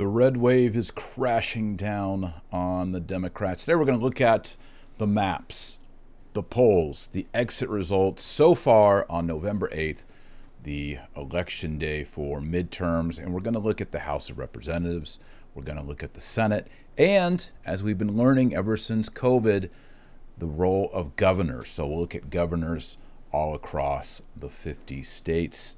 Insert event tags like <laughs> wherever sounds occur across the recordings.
The red wave is crashing down on the Democrats. Today we're going to look at the maps, the polls, the exit results so far on November 8th, the election day for midterms, and we're going to look at the House of Representatives. We're going to look at the Senate, and as we've been learning ever since COVID, the role of governors. So we'll look at governors all across the 50 states.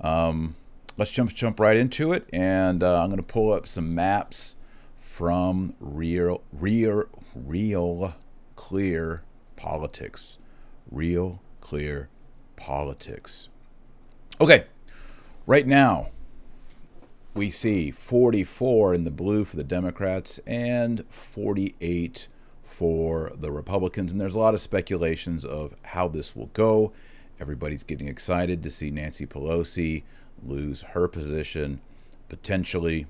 Um, let's jump jump right into it, and uh, I'm going to pull up some maps from real real real clear politics, real clear politics. Okay, right now we see 44 in the blue for the Democrats and 48 for the Republicans, and there's a lot of speculations of how this will go. Everybody's getting excited to see Nancy Pelosi lose her position potentially.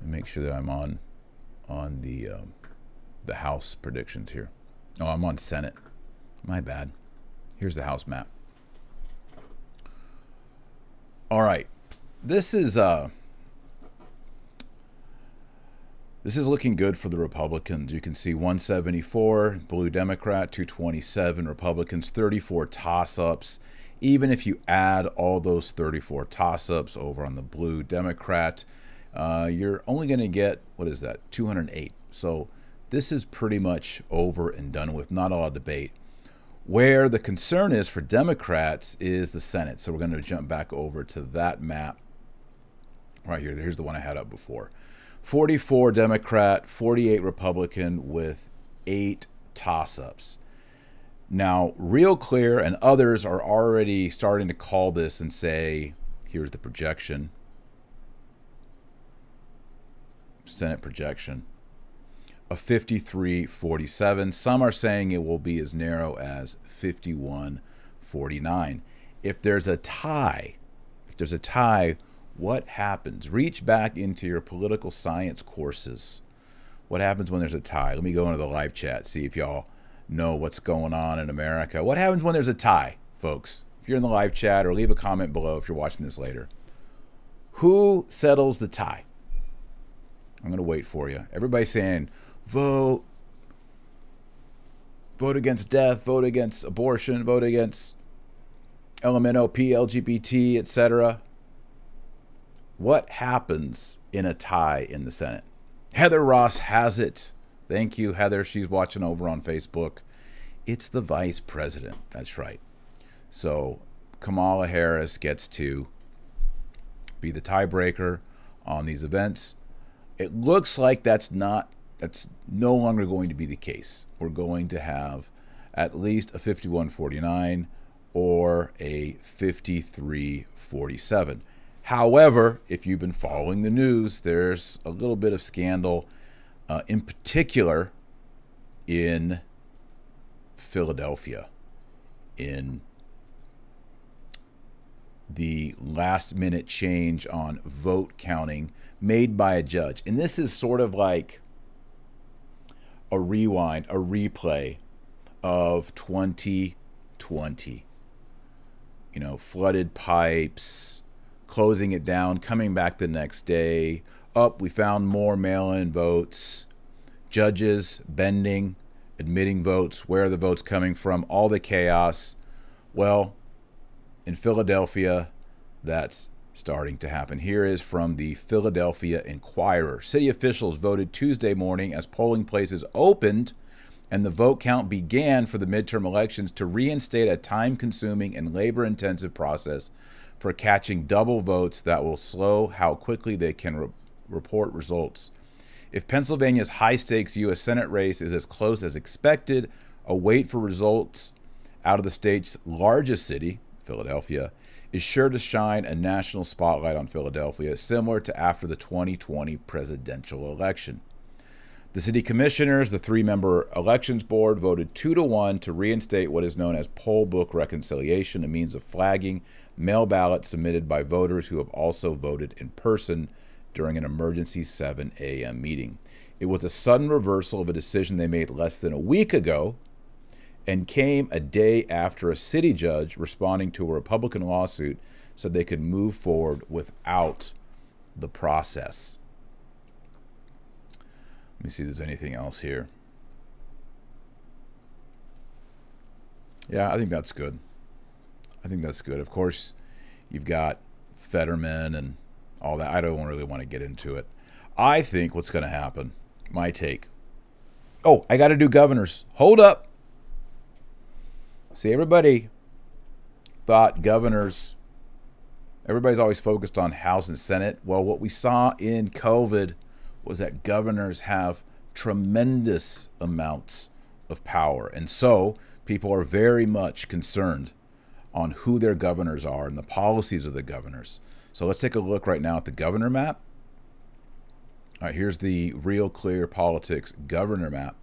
make sure that I'm on on the um, the House predictions here. Oh, I'm on Senate. My bad. Here's the House map. All right, this is uh this is looking good for the Republicans. You can see 174 blue Democrat, 227 Republicans, 34 toss-ups even if you add all those 34 toss ups over on the blue Democrat, uh, you're only going to get, what is that, 208. So this is pretty much over and done with, not a lot of debate. Where the concern is for Democrats is the Senate. So we're going to jump back over to that map right here. Here's the one I had up before 44 Democrat, 48 Republican with eight toss ups. Now, Real Clear and others are already starting to call this and say, here's the projection. Senate projection of 53 47. Some are saying it will be as narrow as 51 49. If there's a tie, if there's a tie, what happens? Reach back into your political science courses. What happens when there's a tie? Let me go into the live chat, see if y'all know what's going on in America. What happens when there's a tie, folks? If you're in the live chat or leave a comment below if you're watching this later. Who settles the tie? I'm going to wait for you. Everybody's saying, vote, vote against death, vote against abortion, vote against LMNOP, LGBT, etc. What happens in a tie in the Senate? Heather Ross has it. Thank you, Heather. She's watching over on Facebook. It's the vice president. That's right. So Kamala Harris gets to be the tiebreaker on these events. It looks like that's not that's no longer going to be the case. We're going to have at least a 51-49 or a 53-47. However, if you've been following the news, there's a little bit of scandal uh, in particular in Philadelphia, in the last minute change on vote counting made by a judge. And this is sort of like a rewind, a replay of 2020. You know, flooded pipes, closing it down, coming back the next day, up, we found more mail in votes, judges bending, admitting votes, where are the votes coming from, all the chaos. Well, in Philadelphia, that's starting to happen. Here is from the Philadelphia Inquirer. City officials voted Tuesday morning as polling places opened and the vote count began for the midterm elections to reinstate a time consuming and labor intensive process for catching double votes that will slow how quickly they can report results. If Pennsylvania's high stakes U.S. Senate race is as close as expected, a wait for results out of the state's largest city, Philadelphia, is sure to shine a national spotlight on Philadelphia, similar to after the 2020 presidential election. The city commissioners, the three member elections board, voted two to one to reinstate what is known as poll book reconciliation, a means of flagging mail ballots submitted by voters who have also voted in person during an emergency 7 a.m. meeting. It was a sudden reversal of a decision they made less than a week ago and came a day after a city judge responding to a Republican lawsuit said they could move forward without the process. Let me see if there's anything else here. Yeah, I think that's good. I think that's good. Of course, you've got Fetterman and all that. I don't really want to get into it. I think what's going to happen, my take. Oh, I got to do governors. Hold up. See, everybody thought governors, everybody's always focused on House and Senate. Well, what we saw in COVID was that governors have tremendous amounts of power. And so people are very much concerned on who their governors are and the policies of the governors. So let's take a look right now at the governor map. All right, here's the Real Clear Politics governor map.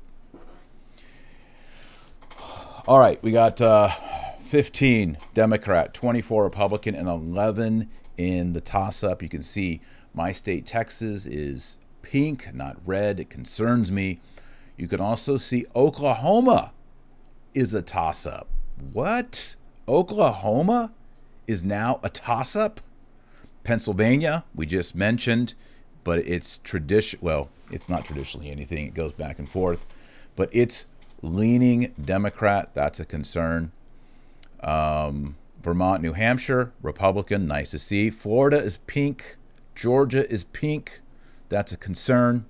All right, we got uh, 15 Democrat, 24 Republican, and 11 in the toss up. You can see my state, Texas, is pink, not red. It concerns me. You can also see Oklahoma is a toss up. What? Oklahoma is now a toss up? Pennsylvania, we just mentioned, but it's tradition. Well, it's not traditionally anything. It goes back and forth, but it's leaning Democrat. That's a concern. Um, Vermont, New Hampshire, Republican. Nice to see. Florida is pink. Georgia is pink. That's a concern.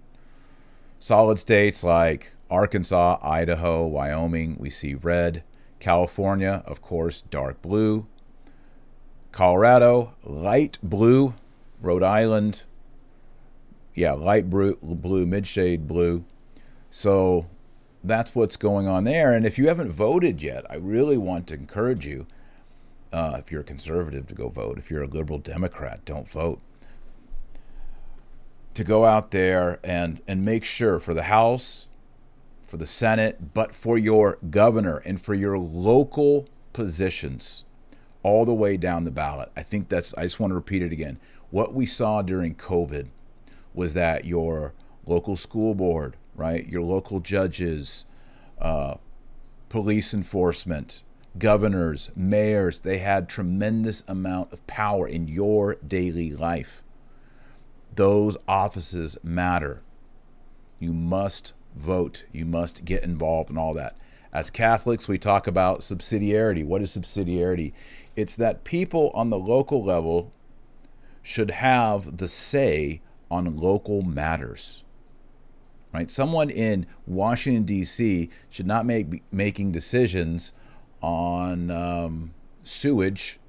Solid states like Arkansas, Idaho, Wyoming, we see red. California, of course, dark blue. Colorado, light blue. Rhode Island, yeah, light blue, blue mid-shade blue. So that's what's going on there. And if you haven't voted yet, I really want to encourage you, uh, if you're a conservative, to go vote. If you're a liberal Democrat, don't vote. To go out there and and make sure for the House, for the Senate, but for your governor and for your local positions all the way down the ballot. I think that's, I just want to repeat it again. What we saw during COVID was that your local school board, right, your local judges, uh, police enforcement, governors, mayors, they had tremendous amount of power in your daily life. Those offices matter. You must vote. You must get involved in all that. As Catholics, we talk about subsidiarity. What is subsidiarity? It's that people on the local level should have the say on local matters. Right? Someone in Washington D.C. should not make making decisions on um, sewage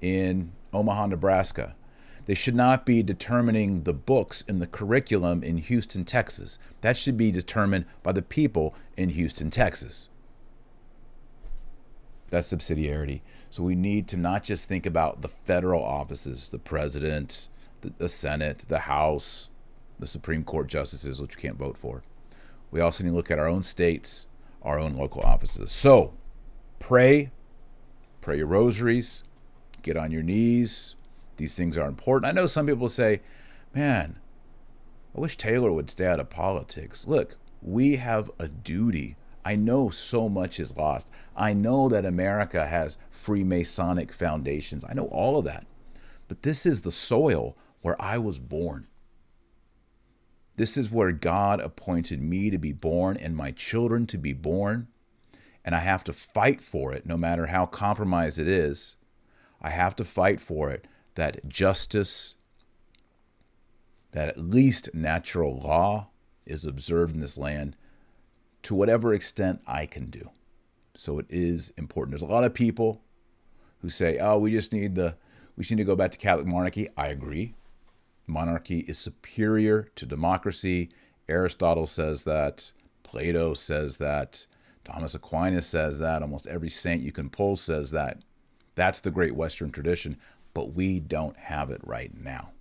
in Omaha, Nebraska. They should not be determining the books in the curriculum in Houston, Texas. That should be determined by the people in Houston, Texas. That's subsidiarity. So we need to not just think about the federal offices, the president, the, the Senate, the House, the Supreme Court justices, which you can't vote for. We also need to look at our own states, our own local offices. So pray, pray your rosaries, get on your knees, these things are important. I know some people say, man, I wish Taylor would stay out of politics. Look, we have a duty. I know so much is lost. I know that America has Freemasonic foundations. I know all of that. But this is the soil where I was born. This is where God appointed me to be born and my children to be born. And I have to fight for it no matter how compromised it is. I have to fight for it that justice, that at least natural law is observed in this land to whatever extent I can do. So it is important. There's a lot of people who say, "Oh, we just need the we just need to go back to Catholic monarchy." I agree. Monarchy is superior to democracy. Aristotle says that. Plato says that. Thomas Aquinas says that. Almost every saint you can pull says that. That's the great Western tradition but we don't have it right now.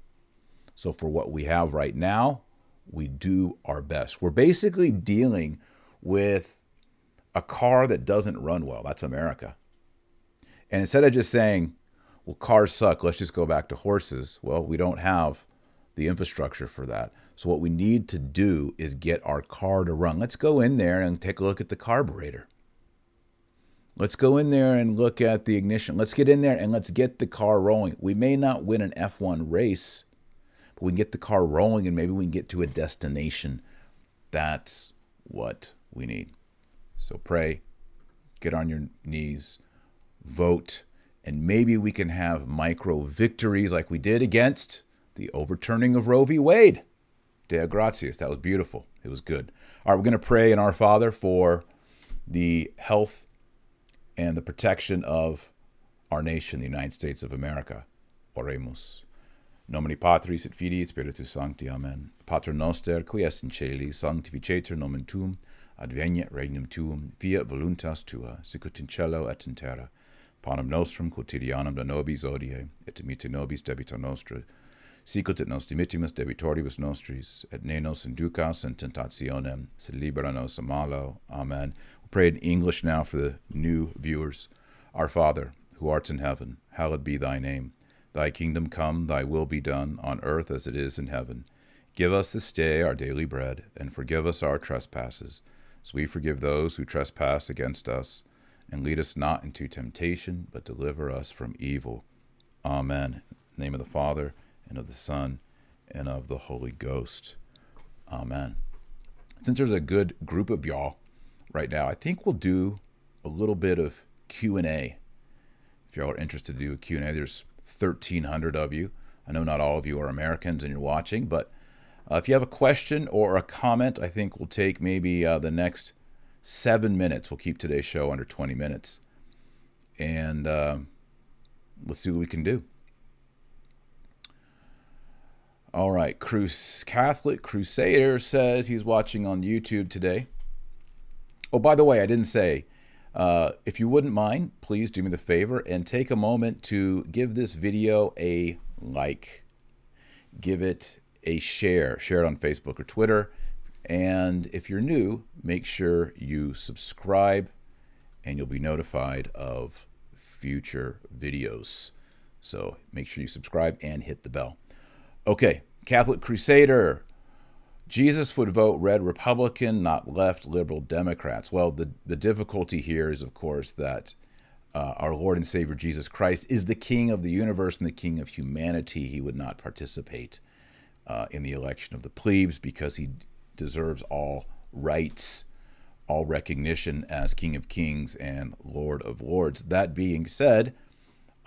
So, for what we have right now, we do our best. We're basically dealing with a car that doesn't run well. That's America. And instead of just saying, well, cars suck, let's just go back to horses, well, we don't have the infrastructure for that. So, what we need to do is get our car to run. Let's go in there and take a look at the carburetor. Let's go in there and look at the ignition. Let's get in there and let's get the car rolling. We may not win an F1 race, but we can get the car rolling and maybe we can get to a destination. That's what we need. So pray, get on your knees, vote, and maybe we can have micro victories like we did against the overturning of Roe v. Wade. Deo gratias. That was beautiful. It was good. All right, we're going to pray in our Father for the health and the protection of our nation, the United States of America. Oremus. Nomini Patris et Filii et Spiritus Sancti. Amen. Pater noster, qui es in celi, sanctificetur nomen tuum, adveniat regnum tuum, fiat voluntas tua, sicut in cielo et in terra. Panem nostrum quotidianum da nobis odie, et dimitte nobis debita nostra, sicut et nos dimittimus debitoribus nostris, et ne nos inducas in tentationem, sed libera nos a malo. Amen. We'll pray in English now for the new viewers. Our Father, who art in heaven, hallowed be thy name. Thy kingdom come, thy will be done, on earth as it is in heaven. Give us this day our daily bread, and forgive us our trespasses, as we forgive those who trespass against us. And lead us not into temptation, but deliver us from evil. Amen. name of the Father, and of the Son, and of the Holy Ghost. Amen. Since there's a good group of y'all right now, I think we'll do a little bit of Q&A. If y'all are interested to do a Q&A, there's 1,300 of you. I know not all of you are Americans and you're watching, but uh, if you have a question or a comment, I think we'll take maybe uh, the next seven minutes. We'll keep today's show under 20 minutes. And uh, let's see what we can do. All right, Cruz Catholic Crusader says he's watching on YouTube today. Oh, by the way, I didn't say uh, if you wouldn't mind, please do me the favor and take a moment to give this video a like. Give it a share. Share it on Facebook or Twitter. And if you're new, make sure you subscribe and you'll be notified of future videos. So make sure you subscribe and hit the bell. Okay, Catholic Crusader Jesus would vote red Republican, not left liberal Democrats. Well, the, the difficulty here is, of course, that uh, our Lord and Savior Jesus Christ is the King of the universe and the King of humanity. He would not participate uh, in the election of the plebes because he deserves all rights, all recognition as King of Kings and Lord of Lords. That being said,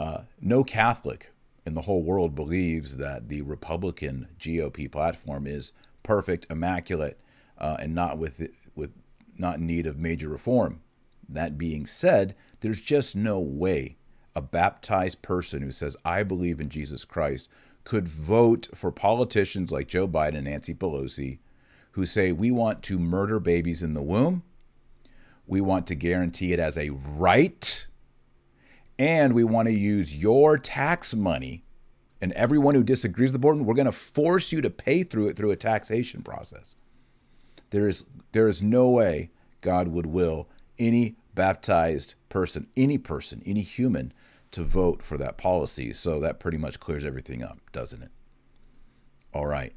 uh, no Catholic in the whole world believes that the Republican GOP platform is perfect, immaculate, uh, and not with with not in need of major reform. That being said, there's just no way a baptized person who says I believe in Jesus Christ could vote for politicians like Joe Biden and Nancy Pelosi who say we want to murder babies in the womb, we want to guarantee it as a right, and we want to use your tax money and everyone who disagrees with the board, we're going to force you to pay through it through a taxation process. There is there is no way God would will any baptized person, any person, any human to vote for that policy. So that pretty much clears everything up, doesn't it? All right.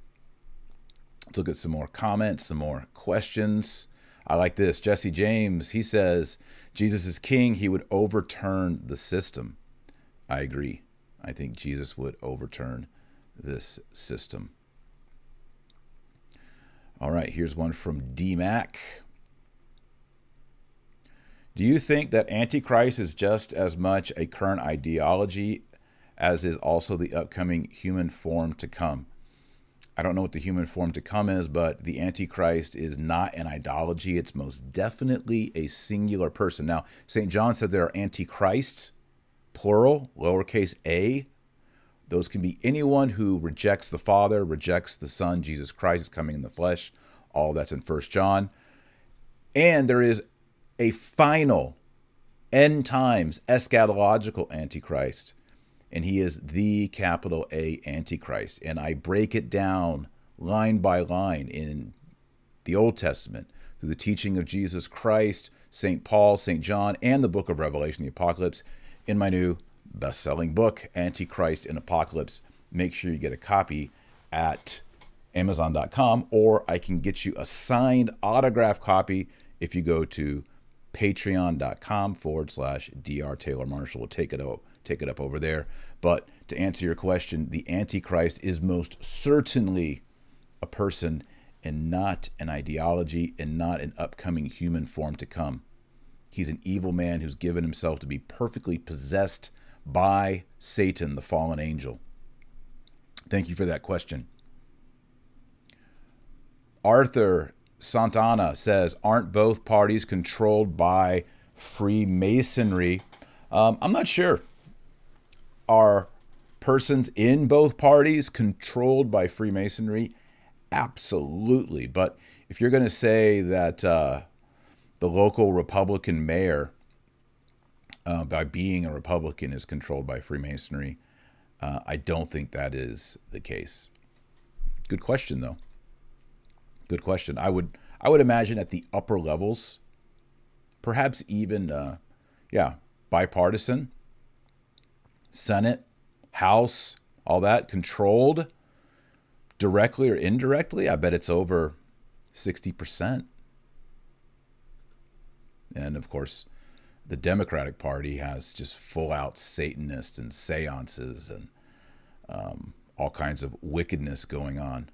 Let's look at some more comments, some more questions. I like this. Jesse James, he says, Jesus is king. He would overturn the system. I agree. I think Jesus would overturn this system. All right, here's one from DMAC. Do you think that Antichrist is just as much a current ideology as is also the upcoming human form to come? I don't know what the human form to come is, but the Antichrist is not an ideology. It's most definitely a singular person. Now, St. John said there are Antichrists, plural, lowercase a. Those can be anyone who rejects the Father, rejects the Son, Jesus Christ is coming in the flesh. All that's in First John. And there is a final end times eschatological Antichrist. And he is the capital A Antichrist. And I break it down line by line in the Old Testament through the teaching of Jesus Christ, St. Paul, St. John, and the book of Revelation, the Apocalypse, in my new best selling book, Antichrist and Apocalypse. Make sure you get a copy at Amazon.com, or I can get you a signed autograph copy if you go to patreon.com forward slash dr taylor marshall we'll take it up take it up over there but to answer your question the antichrist is most certainly a person and not an ideology and not an upcoming human form to come. He's an evil man who's given himself to be perfectly possessed by Satan, the fallen angel. Thank you for that question. Arthur Santana says, Aren't both parties controlled by Freemasonry? Um, I'm not sure. Are persons in both parties controlled by Freemasonry? Absolutely. But if you're going to say that uh, the local Republican mayor, uh, by being a Republican, is controlled by Freemasonry, uh, I don't think that is the case. Good question, though. Good question. I would I would imagine at the upper levels, perhaps even uh, yeah, bipartisan, Senate, House, all that controlled directly or indirectly. I bet it's over sixty percent. And of course, the Democratic Party has just full out Satanists and seances and um, all kinds of wickedness going on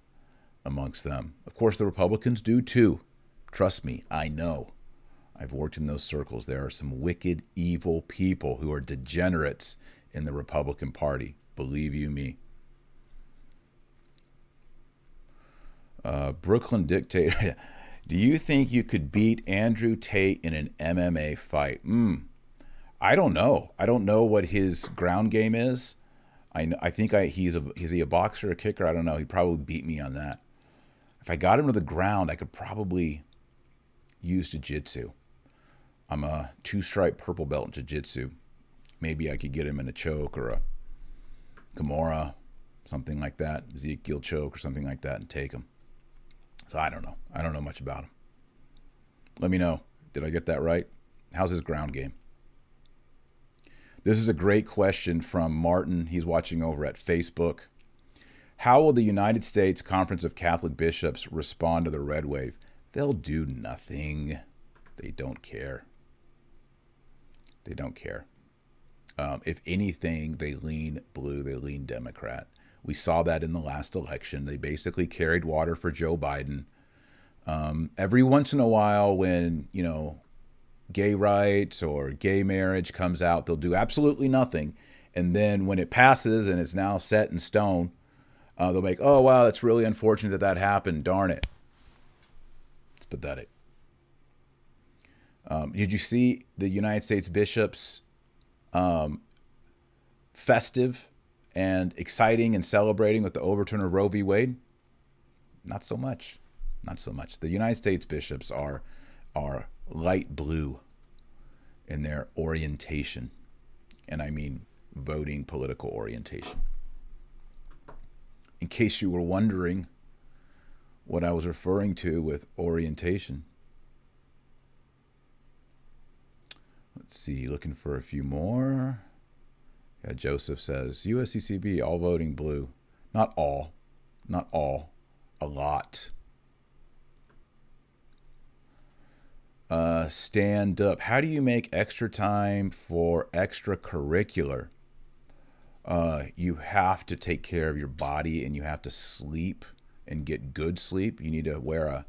amongst them. Of course, the Republicans do too. Trust me, I know. I've worked in those circles. There are some wicked, evil people who are degenerates in the Republican Party. Believe you me. Uh, Brooklyn Dictator. <laughs> Do you think you could beat Andrew Tate in an MMA fight? Mm, I don't know. I don't know what his ground game is. I know, I think I he's a is he a boxer or a kicker? I don't know. He probably beat me on that. If I got him to the ground, I could probably use jiu-jitsu. I'm a two-stripe purple belt in jiu-jitsu. Maybe I could get him in a choke or a Kimura, something like that, Ezekiel choke or something like that, and take him. So I don't know. I don't know much about him. Let me know. Did I get that right? How's his ground game? This is a great question from Martin. He's watching over at Facebook. How will the United States Conference of Catholic Bishops respond to the red wave? They'll do nothing. They don't care. They don't care. Um, if anything, they lean blue, they lean Democrat. We saw that in the last election. They basically carried water for Joe Biden. Um, every once in a while, when, you know, gay rights or gay marriage comes out, they'll do absolutely nothing. And then when it passes and it's now set in stone, uh, they'll make, oh, wow, that's really unfortunate that that happened. Darn it. It's pathetic. Um, did you see the United States bishops um, festive and exciting and celebrating with the overturn of Roe v. Wade? Not so much. Not so much. The United States bishops are are light blue in their orientation, and I mean voting political orientation in case you were wondering what I was referring to with orientation. Let's see, looking for a few more. Yeah, Joseph says USCCB, all voting blue. Not all, not all, a lot. Uh, stand up. How do you make extra time for extracurricular? uh, you have to take care of your body and you have to sleep and get good sleep. You need to wear a,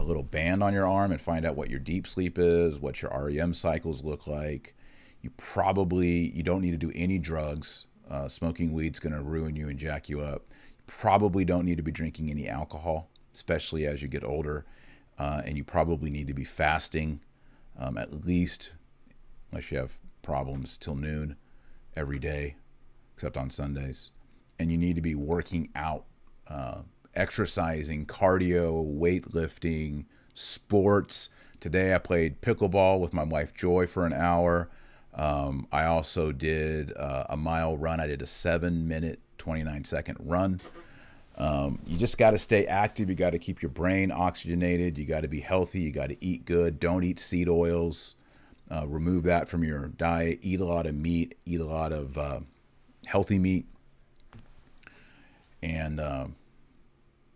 a little band on your arm and find out what your deep sleep is, what your REM cycles look like. You probably you don't need to do any drugs. Uh, smoking weed's going to ruin you and jack you up. You probably don't need to be drinking any alcohol, especially as you get older. Uh, and you probably need to be fasting um, at least, unless you have problems, till noon every day except on Sundays. And you need to be working out, uh, exercising, cardio, weightlifting, sports. Today I played pickleball with my wife Joy for an hour. Um, I also did uh, a mile run. I did a seven minute, 29 second run. Um, you just got to stay active. You got to keep your brain oxygenated. You got to be healthy. You got to eat good. Don't eat seed oils. Uh, remove that from your diet. Eat a lot of meat. Eat a lot of uh, healthy meat. And um,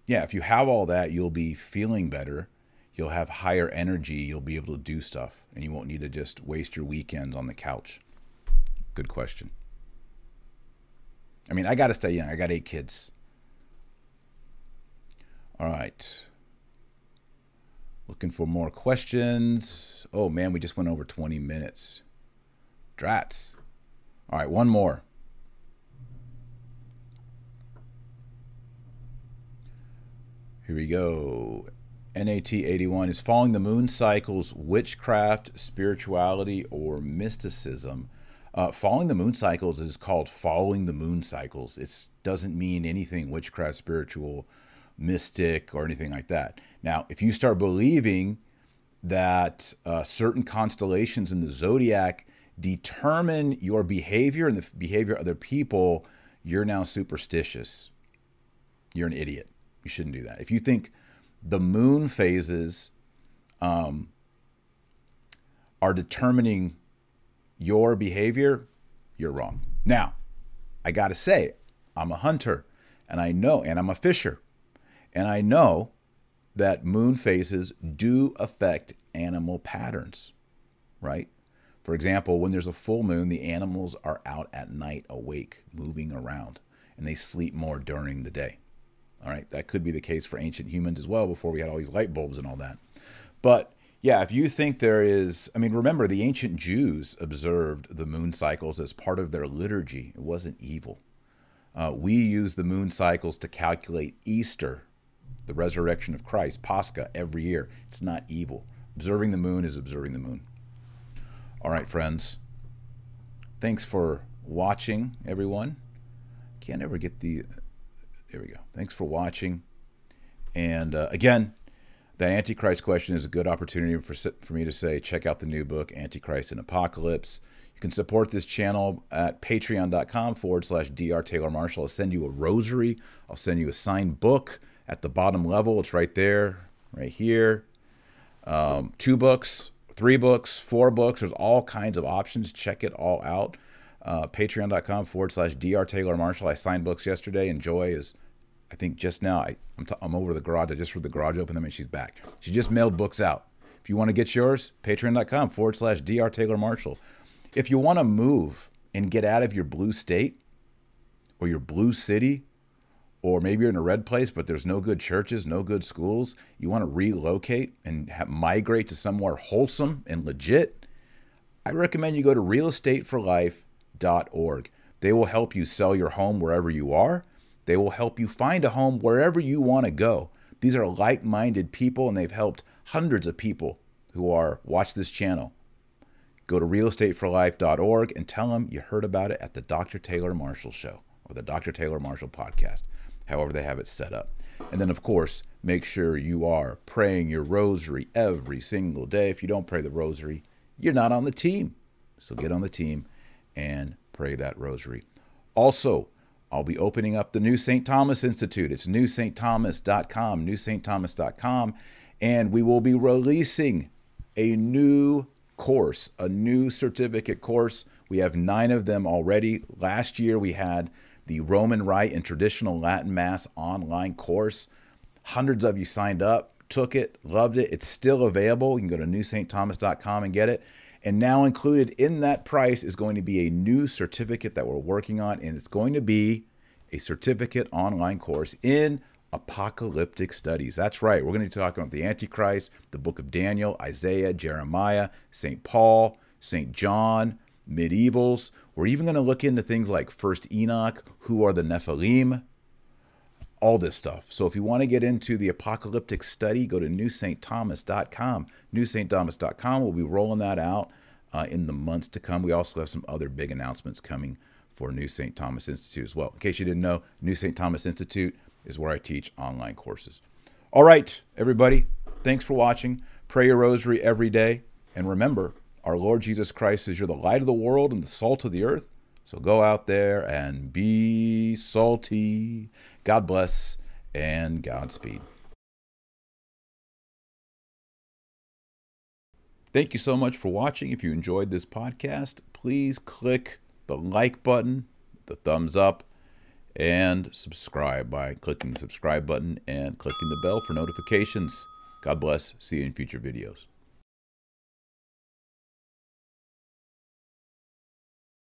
yeah, if you have all that, you'll be feeling better. You'll have higher energy. You'll be able to do stuff, and you won't need to just waste your weekends on the couch. Good question. I mean, I got to stay young. I got eight kids. All right. Looking for more questions. Oh man, we just went over 20 minutes. Drats. All right, one more. Here we go. NAT 81 is following the moon cycles witchcraft, spirituality, or mysticism. Uh, following the moon cycles is called following the moon cycles. It doesn't mean anything witchcraft, spiritual, mystic, or anything like that. Now, if you start believing that uh, certain constellations in the zodiac determine your behavior and the behavior of other people, you're now superstitious. You're an idiot. You shouldn't do that. If you think the moon phases um, are determining your behavior, you're wrong. Now, I got to say, I'm a hunter and I know, and I'm a fisher, and I know that moon phases do affect animal patterns, right? For example, when there's a full moon, the animals are out at night awake, moving around, and they sleep more during the day. All right, that could be the case for ancient humans as well before we had all these light bulbs and all that. But yeah, if you think there is, I mean, remember the ancient Jews observed the moon cycles as part of their liturgy. It wasn't evil. Uh, we use the moon cycles to calculate Easter, the resurrection of Christ, Pascha, every year. It's not evil. Observing the moon is observing the moon. All right, friends. Thanks for watching, everyone. Can't ever get the there we go. Thanks for watching. And uh, again, that Antichrist question is a good opportunity for, for me to say check out the new book, Antichrist and Apocalypse. You can support this channel at patreon.com forward slash Dr. Taylor Marshall. I'll send you a rosary. I'll send you a signed book at the bottom level. It's right there, right here. Um, two books, three books, four books. There's all kinds of options. Check it all out uh, patreon.com forward slash dr taylor marshall. I signed books yesterday and joy is i think just now I, I'm, t- I'm over the garage. I just heard the garage open them and she's back. She just mailed books out. If you want to get yours patreon.com forward slash dr taylor marshall. If you want to move and get out of your blue state or your blue city or maybe you're in a red place but there's no good churches no good schools you want to relocate and have, migrate to somewhere wholesome and legit i recommend you go to real estate for life They will help you sell your home wherever you are. They will help you find a home wherever you want to go. These are like minded people, and they've helped hundreds of people who are watch this channel. Go to realestateforlife.org and tell them you heard about it at the Dr. Taylor Marshall Show or the Dr. Taylor Marshall podcast, however they have it set up. And then, of course, make sure you are praying your rosary every single day. If you don't pray the rosary, you're not on the team. So get on the team and pray that rosary. Also, I'll be opening up the New St. Thomas Institute. It's newstthomas.com, newstthomas.com, and we will be releasing a new course, a new certificate course. We have nine of them already. Last year we had the Roman Rite and Traditional Latin Mass online course. Hundreds of you signed up, took it, loved it. It's still available. You can go to newstthomas.com and get it. And now included in that price is going to be a new certificate that we're working on, and it's going to be a certificate online course in apocalyptic studies. That's right. We're going to be talking about the Antichrist, the book of Daniel, Isaiah, Jeremiah, St. Paul, St. John, medievals. We're even going to look into things like First Enoch, who are the Nephilim, all this stuff. So if you want to get into the apocalyptic study, go to newstthomas.com. Newstthomas.com. We'll be rolling that out uh, in the months to come. We also have some other big announcements coming for New St. Thomas Institute as well. In case you didn't know, New St. Thomas Institute is where I teach online courses. All right, everybody, thanks for watching. Pray your rosary every day. And remember, our Lord Jesus Christ is you're the light of the world and the salt of the earth. So go out there and be salty. God bless and Godspeed. Thank you so much for watching. If you enjoyed this podcast, please click the like button, the thumbs up, and subscribe by clicking the subscribe button and clicking the bell for notifications. God bless. See you in future videos.